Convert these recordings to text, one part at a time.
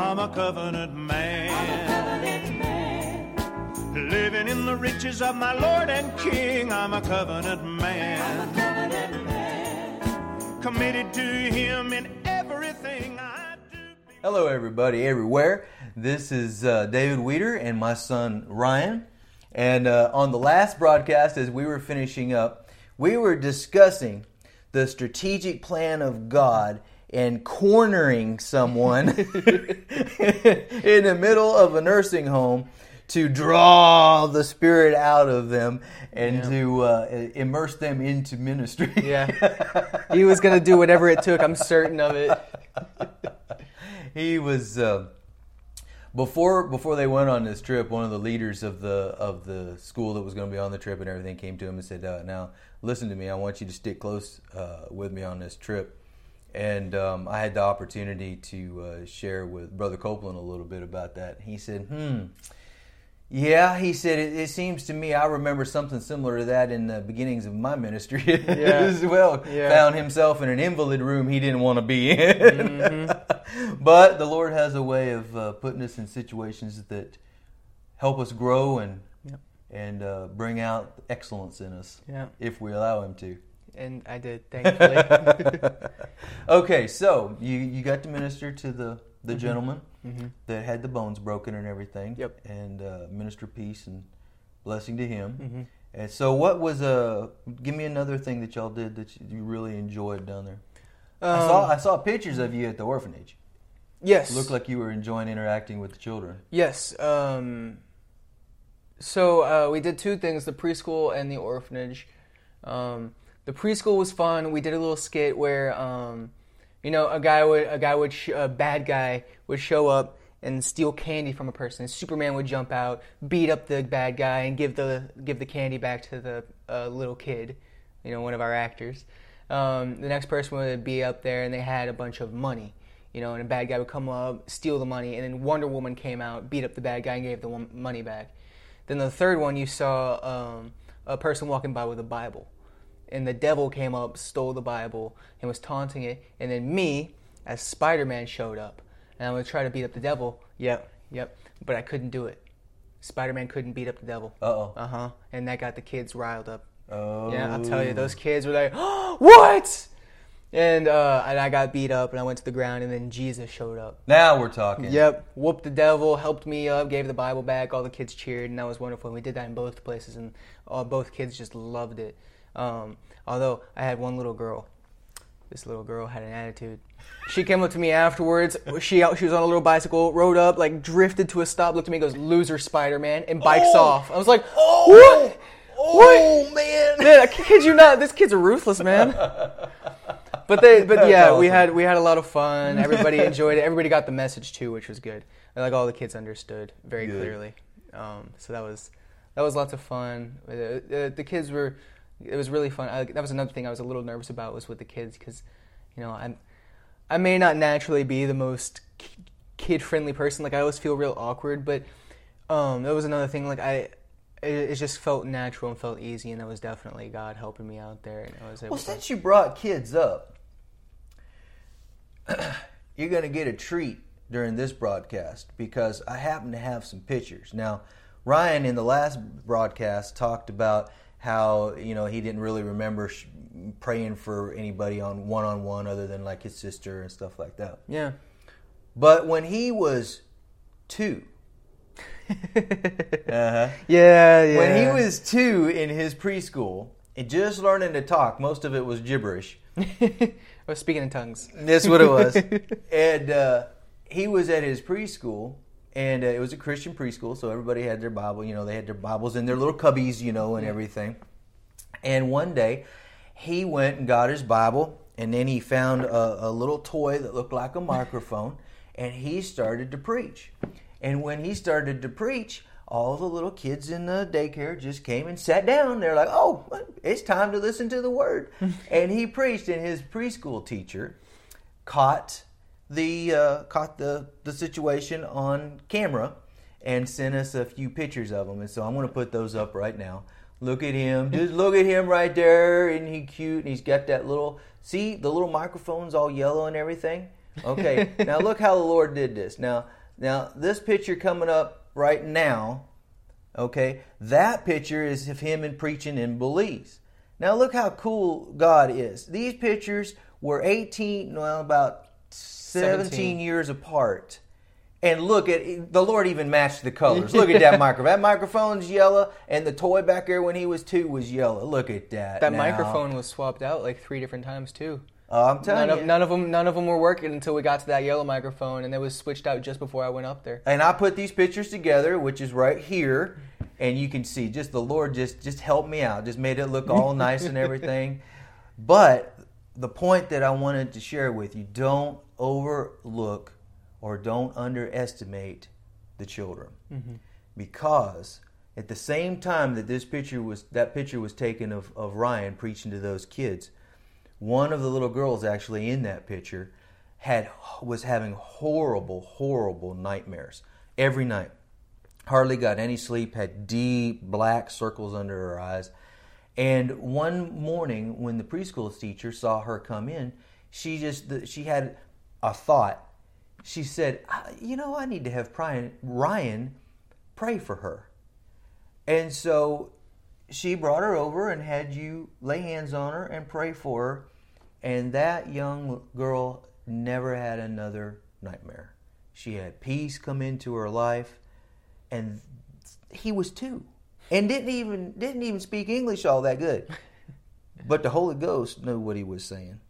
I'm a covenant man. Living in the riches of my Lord and King, I'm a covenant man. Committed to Him in everything I do. Hello, everybody, everywhere. This is uh, David Weeder and my son Ryan. And uh, on the last broadcast, as we were finishing up, we were discussing the strategic plan of God and cornering someone in the middle of a nursing home to draw the spirit out of them and Yeah. to uh, immerse them into ministry. Yeah. he was going to do whatever it took. I'm certain of it. he was uh, before before they went on this trip. One of the leaders of the of the school that was going to be on the trip and everything came to him and said, uh, "Now listen to me. I want you to stick close uh, with me on this trip." And um, I had the opportunity to uh, share with Brother Copeland a little bit about that. He said, "Hmm." Yeah, he said, it, it seems to me I remember something similar to that in the beginnings of my ministry as well. Yeah. Found himself in an invalid room he didn't want to be in. but the Lord has a way of uh, putting us in situations that help us grow and Yep. and uh, bring out excellence in us Yeah. if we allow Him to. And I did, thankfully. okay, so you you got to minister to the the Mm-hmm. gentleman that had the bones broken and everything. Yep. And uh, minister peace and blessing to him. Mm-hmm. And so, what was uh Give me another thing that y'all did that you really enjoyed down there. I saw Um, I saw pictures of you at the orphanage. yes. It looked like you were enjoying interacting with the children. Yes. Um, so uh, we did two things: the preschool and the orphanage. Um, the preschool was fun. We did a little skit where, um, you know, a guy would a guy would sh- a bad guy would show up and steal candy from a person. Superman would jump out, beat up the bad guy, and give the give the candy back to the uh, little kid. You know, one of our actors. Um, the next person would be up there, and they had a bunch of money. You know, and a bad guy would come up, steal the money, and then Wonder Woman came out, beat up the bad guy, and gave the money back. Then the third one, you saw um, a person walking by with a Bible, and the devil came up, stole the Bible, and was taunting it. And then me, as Spider Man, showed up, and I would try to beat up the devil. Yep, yep, but I couldn't do it. Spider Man couldn't beat up the devil. Uh oh. Uh huh. And that got the kids riled up. Oh. Yeah, I'll tell you, those kids were like, "What?" And uh, and I got beat up, and I went to the ground, and then Jesus showed up. Now we're talking. Yep, whooped the devil, helped me up, gave the Bible back. All the kids cheered, and that was wonderful. And we did that in both places, and uh, both kids just loved it. Um, although I had one little girl, this little girl had an attitude. She came up to me afterwards. She out, she was on a little bicycle, rode up, like drifted to a stop, looked at me, goes, "Loser, Spider Man," and bikes Oh! off. I was like, Oh, "What? Oh man. Man, I kid you not, this kid's a ruthless man." But they, but yeah, we had we had a lot of fun. Everybody enjoyed it. Everybody got the message too, which was good. And, like all the kids understood very Good. clearly. Um, so that was that was lots of fun. Uh, uh, the kids were it was really fun. I, that was another thing I was a little nervous about was with the kids because you know I'm I may not naturally be the most kid friendly person. Like I always feel real awkward, but um, that was another thing. Like I. It, it just felt natural and felt easy, and that was definitely God helping me out there. And I was able Well, to- since you brought kids up, you're going to get a treat during this broadcast because I happen to have some pictures. Now, Ryan in the last broadcast talked about how you know he didn't really remember sh- praying for anybody on one on one other than like his sister and stuff like that. yeah. But when he was two, uh-huh, Yeah, yeah. when he was two in his preschool and just learning to talk, most of it was gibberish. I was speaking in tongues. That's what it was. and uh, he was at his preschool, and uh, it was a Christian preschool, so everybody had their Bible. You know, they had their Bibles in their little cubbies, you know, and everything. And one day, he went and got his Bible, and then he found a, a little toy that looked like a microphone, and he started to preach. And when he started to preach, all the little kids in the daycare just came and sat down. They're like, "Oh, it's time to listen to the word." and he preached, and his preschool teacher caught the uh, caught the the situation on camera and sent us a few pictures of him. And so I'm going to put those up right now. Look at him. Just look at him right there. Isn't he cute? And he's got that little see the little microphone's all yellow and everything. Okay, now look how the Lord did this. Now, now this picture coming up right now, okay, that picture is of him and preaching in Belize. Now look how cool God is. These pictures were 18, well, about 17, 17. years apart. And look at the Lord even matched the colors. Look at that microphone. That microphone's yellow, and the toy back there when he was two was yellow. Look at that. That now. microphone was swapped out like three different times too. Oh, I'm telling None you. of, none of them, none of them were working until we got to that yellow microphone, and it was switched out just before I went up there. and I put these pictures together, which is right here, and you can see just the Lord just just helped me out, just made it look all nice and everything. But the point that I wanted to share with you: don't overlook or don't underestimate the children, mm-hmm. because at the same time that this picture was that picture was taken of, of Ryan preaching to those kids, one of the little girls actually in that picture had was having horrible, horrible nightmares every night. Hardly got any sleep, had deep black circles under her eyes. And one morning, when the preschool teacher saw her come in, she just she had a thought. She said, "You know, I need to have Ryan, pray for her." And so she brought her over and had you lay hands on her and pray for her. And that young girl never had another nightmare. She had peace come into her life, and he was two, and didn't even didn't even speak English all that good. But the Holy Ghost knew what he was saying,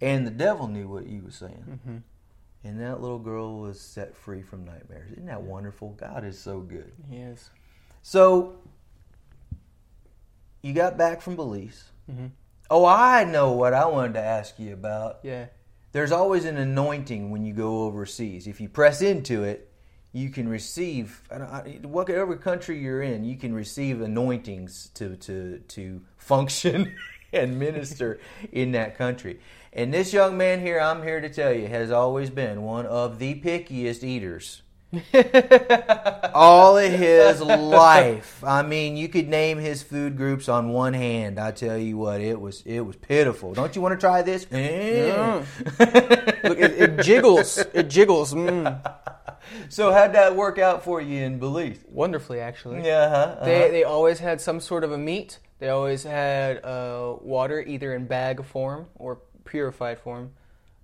and the devil knew what he was saying. And that little girl was set free from nightmares. Isn't that wonderful? God is so good. Yes. So you got back from Belize. Mm-hmm. Oh, I know what I wanted to ask you about. Yeah. There's always an anointing when you go overseas. If you press into it, you can receive. Whatever country you're in, you can receive anointings to to to function and minister in that country. And this young man here, I'm here to tell you, has always been one of the pickiest eaters all of his life. I mean, you could name his food groups on one hand. I tell you what, it was it was pitiful. Don't you want to try this? Eh. Look, it, it jiggles. It jiggles. Mm. so how'd that work out for you in Belize? Wonderfully, actually. Yeah, uh-huh, They uh-huh. they always had some sort of a meat. They always had uh, water, either in bag form or purified form,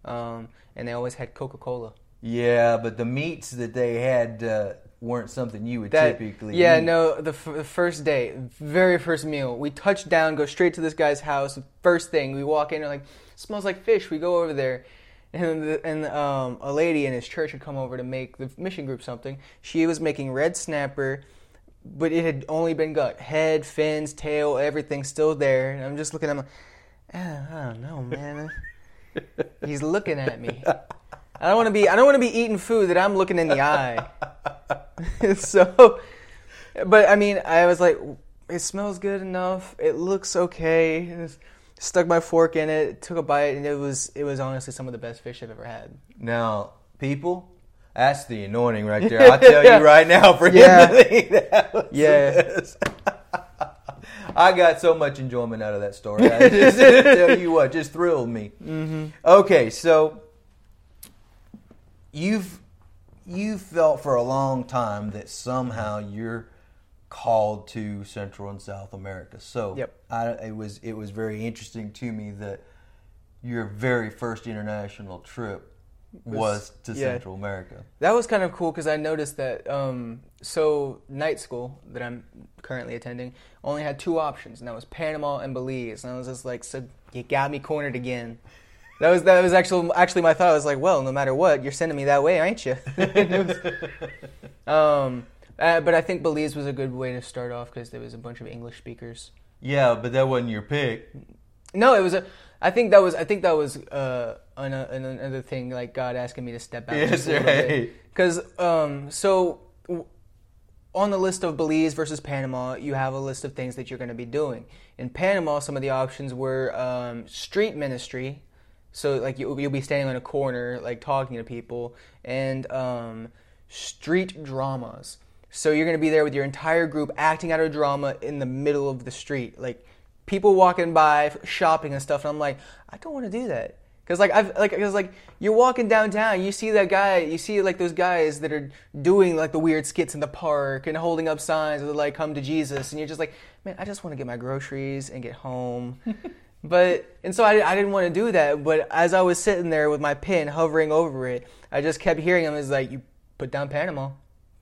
um, and they always had Coca Cola. yeah, but the meats that they had uh, weren't something you would That typically. yeah, eat. no. The, f- the first day, very first meal, we touch down, go straight to this guy's house. First thing, we walk in, and like smells like fish. We go over there, and and um, a lady in his church had come over to make the mission group something. She was making red snapper, but it had only been gut, head, fins, tail, everything still there. And I'm just looking at him, like, "Ah, I don't know, man. He's looking at me. I don't want to be. I don't want to be eating food that I'm looking in the eye. so, but I mean, I was like, it smells good enough. It looks okay. Stuck my fork in it, took a bite, and it was it was honestly some of the best fish I've ever had. Now, people, that's the anointing right there. I'll tell you right now for him Yeah. to think that was the Yeah. I got so much enjoyment out of that story. I just tell you what, just thrilled me. Mm-hmm. Okay, so you've you felt for a long time that somehow you're called to Central and South America. So Yep. I, it was it was very interesting to me that your very first international trip was, Was- to yeah. Central America. That was kind of cool because I noticed that. Um, so night school that I'm currently attending only had two options, and that was Panama and Belize. And I was just like, "So you got me cornered again." That was that was actually actually my thought. I was like, "Well, no matter what, you're sending me that way, ain't you?" um, uh, but I think Belize was a good way to start off because there was a bunch of English speakers. Yeah, but that wasn't your pick. No, it was a. I think that was. I think that was uh, an, an, another thing. Like God asking me to step out. Yes, just a little bit. right. Because um, so w- on the list of Belize versus Panama, you have a list of things that you're going to be doing. In Panama, some of the options were um, street ministry. So like you, you'll be standing on a corner, like talking to people, and um, street dramas. So you're going to be there with your entire group acting out a drama in the middle of the street, like people walking by, shopping and stuff. And I'm like, I don't want to do that Cause like I've like cause like you're walking downtown, you see that guy, you see like those guys that are doing like the weird skits in the park and holding up signs that like come to Jesus, and you're just like, man, I just want to get my groceries and get home. but and so I, I didn't want to do that. But as I was sitting there with my pen hovering over it, I just kept hearing him. It's like you put down Panama,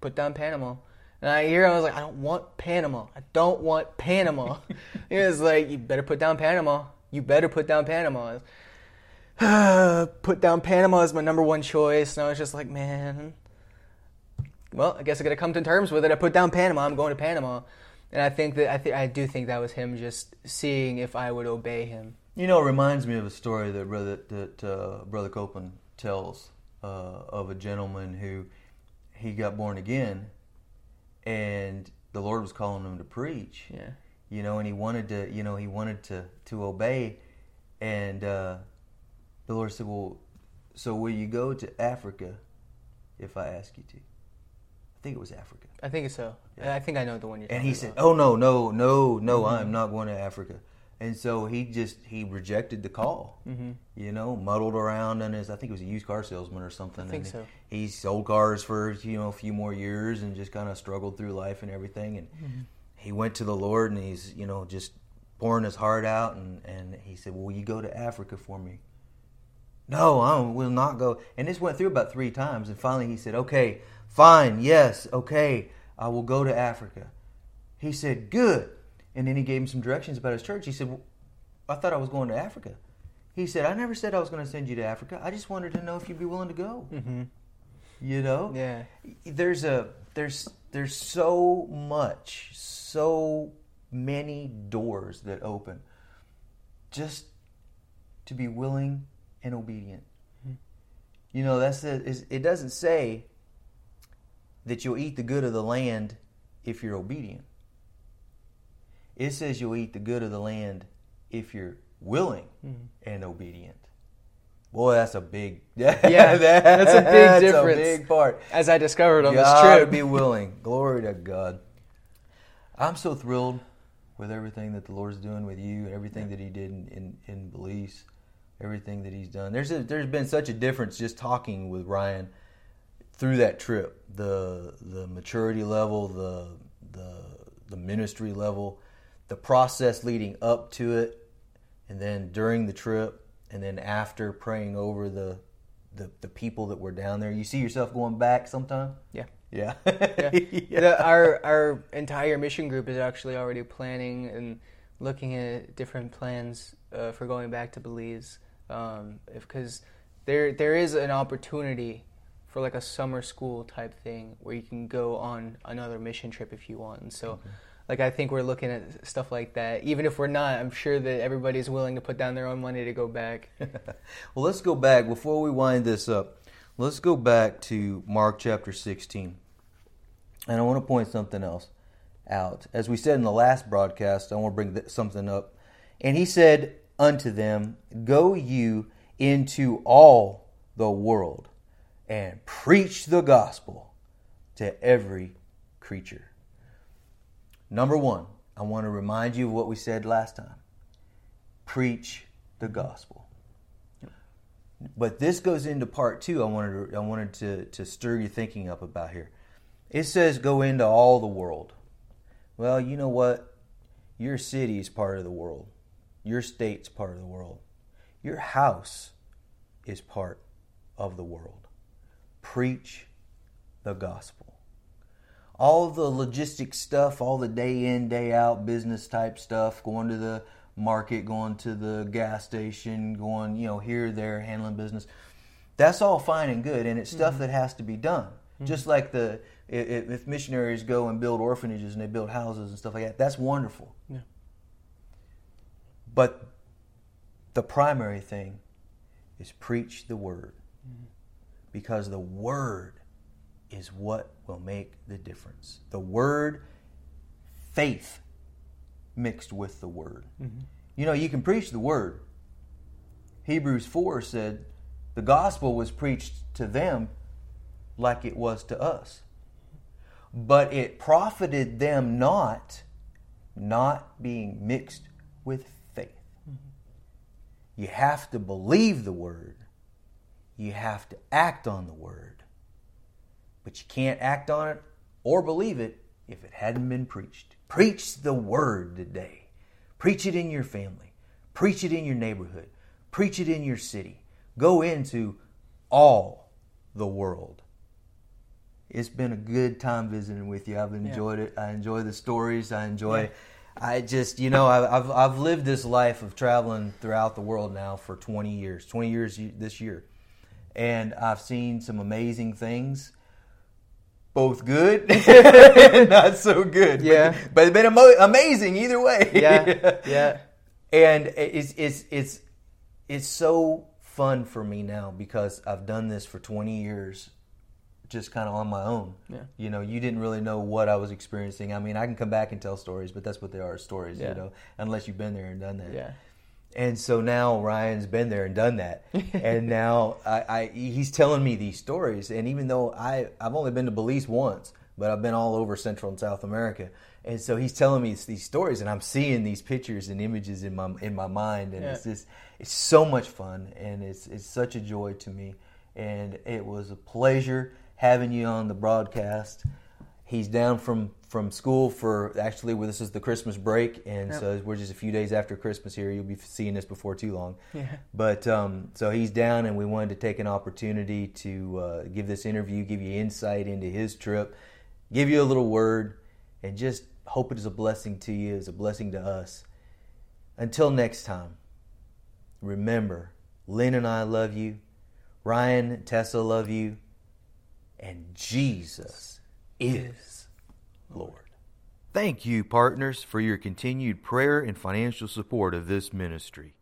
put down Panama. And I hear I was like, I don't want Panama. I don't want Panama. he was like, you better put down Panama. You better put down Panama. put down Panama as my number one choice. And I was just like, man, well, I guess I got to come to terms with it. I put down Panama. I'm going to Panama. And I think that I, th- I do think that was him just seeing if I would obey him. You know, it reminds me of a story that brother that uh, brother Copeland tells uh, of a gentleman who he got born again, and the Lord was calling him to preach. Yeah. You know, and he wanted to. You know, he wanted to to obey, and uh, the Lord said, "Well, so will you go to Africa if I ask you to?" I think it was Africa. I think so. Yeah. I think I know the one you're And he said, about. "Oh no, no, no, no! I'm not going to Africa." And so he just he rejected the call. Mm-hmm. You know, muddled around in his. I think he was a used car salesman or something. I think and so. He sold cars for you know a few more years and just kind of struggled through life and everything. And Mm-hmm. he went to the Lord and he's you know just pouring his heart out. And and he said, "Well, will you go to Africa for me?" No, I will not go. And this went through about three times. And finally he said, Okay, fine, yes, okay, I will go to Africa. He said, Good. And then he gave him some directions about his church. He said, well, I thought I was going to Africa. He said, I never said I was going to send you to Africa. I just wanted to know if you'd be willing to go. Mm-hmm. You know? Yeah. There's a there's there's so much, so many doors that open. Just to be willing and obedient. You know, that's the, it doesn't say that you'll eat the good of the land if you're obedient. It says you'll eat the good of the land if you're willing mm-hmm. and obedient. Boy, that's a big Yeah, that's a big difference. a big part. As I discovered on this trip. be willing. Glory to God. I'm so thrilled with everything that the Lord's doing with you, everything that He did in, in, in Belize, everything that He's done. There's a, there's been such a difference just talking with Ryan through that trip. The the maturity level, the the the ministry level, the process leading up to it, and then during the trip, and then after praying over the the, the people that were down there. You see yourself going back sometime? Yeah. Yeah. Yeah. The, our our entire mission group is actually already planning and looking at different plans uh, for going back to Belize, um, because there there is an opportunity for like a summer school type thing where you can go on another mission trip if you want. And so, like I think we're looking at stuff like that. Even if we're not, I'm sure that everybody's willing to put down their own money to go back. well, let's go back before we wind this up. Let's go back to Mark chapter 16. And I want to point something else out. As we said in the last broadcast, I want to bring th- something up. And he said unto them, Go you into all the world and preach the gospel to every creature. Number one, I want to remind you of what we said last time preach the gospel. But this goes into part two. I wanted to, I wanted to, to stir your thinking up about here. It says go into all the world. Well, you know what? Your city is part of the world. Your state's part of the world. Your house is part of the world. Preach the gospel. All the logistic stuff, all the day in, day out business type stuff, going to the market, going to the gas station, going, you know, here, there, handling business. That's all fine and good, and it's stuff mm-hmm. that has to be done. Mm-hmm. Just like the if, if missionaries go and build orphanages and they build houses and stuff like that, that's wonderful. Yeah. But the primary thing is preach the word, mm-hmm. because the word is what will make the difference. The word, faith mixed with the word. Mm-hmm. You know, you can preach the word. Hebrews 4 said the gospel was preached to them like it was to us. But it profited them not, not being mixed with faith. Mm-hmm. You have to believe the word. You have to act on the word. But you can't act on it or believe it if it hadn't been preached. Preach the word today. Preach it in your family. Preach it in your neighborhood. Preach it in your city. Go into all the world. It's been a good time visiting with you. I've enjoyed it. I enjoy the stories. I enjoy. Yeah. I just, you know, I've, I've I've lived this life of traveling throughout the world now for 20 years. 20 years this year, and I've seen some amazing things. Both good, and not so good. Yeah. but, but it's been amo- amazing either way. Yeah, yeah. and it's it's it's it's so fun for me now because I've done this for 20 years just kind of on my own. Yeah. You know, you didn't really know what I was experiencing. I mean, I can come back and tell stories, but that's what they are, stories, Yeah. you know, unless you've been there and done that. Yeah. And so now Ryan's been there and done that, and now I, I he's telling me these stories. And even though I I've only been to Belize once, but I've been all over Central and South America, and so he's telling me these stories, and I'm seeing these pictures and images in my in my mind, and it's just it's so much fun, and it's it's such a joy to me, and it was a pleasure having you on the broadcast. He's down from from school for actually well, this is the Christmas break, and Yep. so we're just a few days after Christmas here. You'll be seeing this before too long. Yeah. But um, so he's down, and we wanted to take an opportunity to uh, give this interview, give you insight into his trip, give you a little word, and just hope it is a blessing to you, is a blessing to us. Until next time, remember, Lynn and I love you, Ryan and Tessa love you, and Jesus is Lord. Thank you, partners, for your continued prayer and financial support of this ministry.